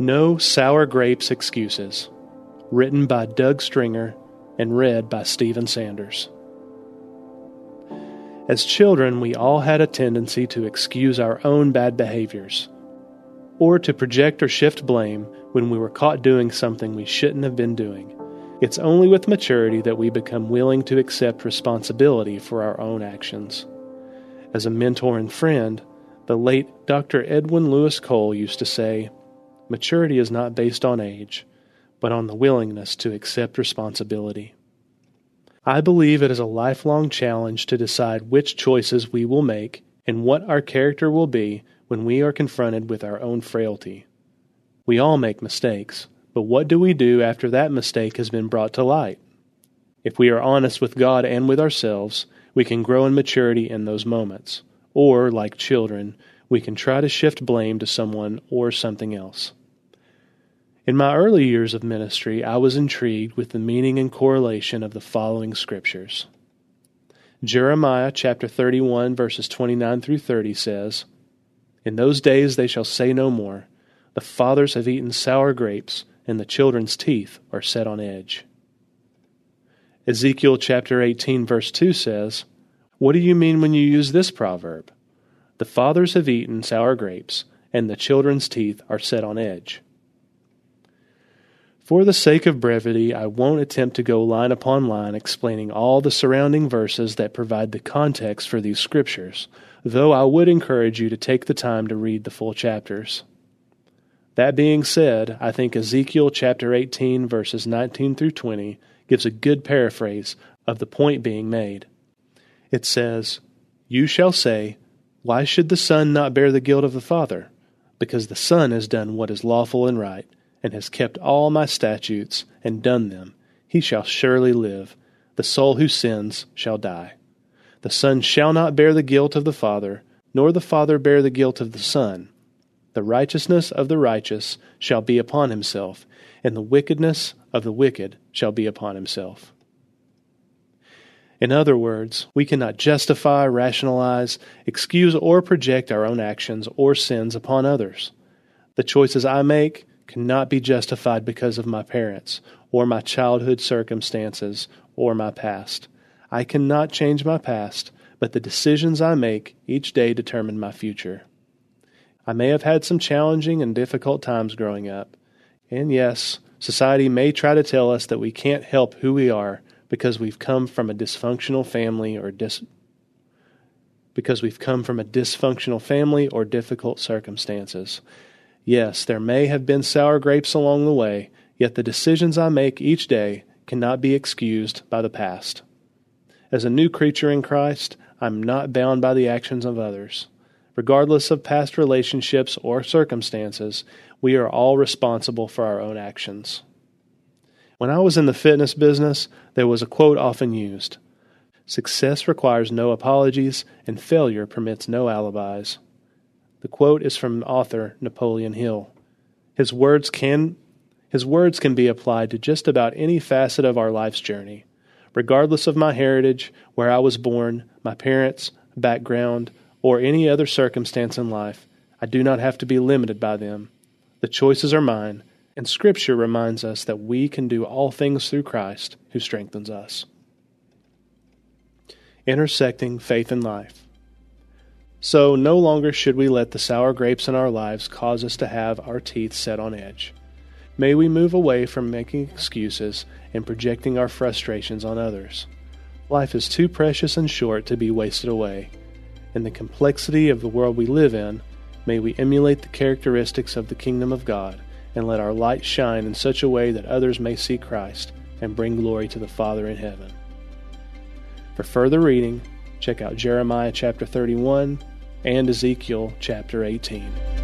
No Sour Grapes Excuses, written by Doug Stringer and read by Stephen Sanders. As children, we all had a tendency to excuse our own bad behaviors, or to project or shift blame when we were caught doing something we shouldn't have been doing. It's only with maturity that we become willing to accept responsibility for our own actions. As a mentor and friend, the late Dr. Edwin Louis Cole used to say, Maturity is not based on age, but on the willingness to accept responsibility. I believe it is a lifelong challenge to decide which choices we will make and what our character will be when we are confronted with our own frailty. We all make mistakes, but what do we do after that mistake has been brought to light? If we are honest with God and with ourselves, we can grow in maturity in those moments. Or, like children, we can try to shift blame to someone or something else. In my early years of ministry, I was intrigued with the meaning and correlation of the following scriptures. Jeremiah chapter 31 verses 29 through 30 says, In those days they shall say no more, the fathers have eaten sour grapes, and the children's teeth are set on edge. Ezekiel chapter 18 verse 2 says, What do you mean when you use this proverb? The fathers have eaten sour grapes, and the children's teeth are set on edge. For the sake of brevity, I won't attempt to go line upon line explaining all the surrounding verses that provide the context for these scriptures, though I would encourage you to take the time to read the full chapters. That being said, I think Ezekiel chapter 18, verses 19 through 20, gives a good paraphrase of the point being made. It says, You shall say, Why should the Son not bear the guilt of the Father? Because the Son has done what is lawful and right and has kept all my statutes and done them, he shall surely live. The soul who sins shall die. The Son shall not bear the guilt of the Father, nor the Father bear the guilt of the Son. The righteousness of the righteous shall be upon himself, and the wickedness of the wicked shall be upon himself. In other words, we cannot justify, rationalize, excuse, or project our own actions or sins upon others. The choices I make, cannot be justified because of my parents, or my childhood circumstances, or my past. I cannot change my past, but the decisions I make each day determine my future. I may have had some challenging and difficult times growing up. And yes, society may try to tell us that we can't help who we are because we've come from a dysfunctional family or dis- because we've come from a dysfunctional family or difficult circumstances. Yes, there may have been sour grapes along the way, yet the decisions I make each day cannot be excused by the past. As a new creature in Christ, I'm not bound by the actions of others. Regardless of past relationships or circumstances, we are all responsible for our own actions. When I was in the fitness business, there was a quote often used Success requires no apologies, and failure permits no alibis. The quote is from author Napoleon Hill. His words can his words can be applied to just about any facet of our life's journey. Regardless of my heritage, where I was born, my parents, background, or any other circumstance in life, I do not have to be limited by them. The choices are mine, and Scripture reminds us that we can do all things through Christ who strengthens us. Intersecting faith and life. So, no longer should we let the sour grapes in our lives cause us to have our teeth set on edge. May we move away from making excuses and projecting our frustrations on others. Life is too precious and short to be wasted away. In the complexity of the world we live in, may we emulate the characteristics of the kingdom of God and let our light shine in such a way that others may see Christ and bring glory to the Father in heaven. For further reading, check out Jeremiah chapter 31 and Ezekiel chapter 18.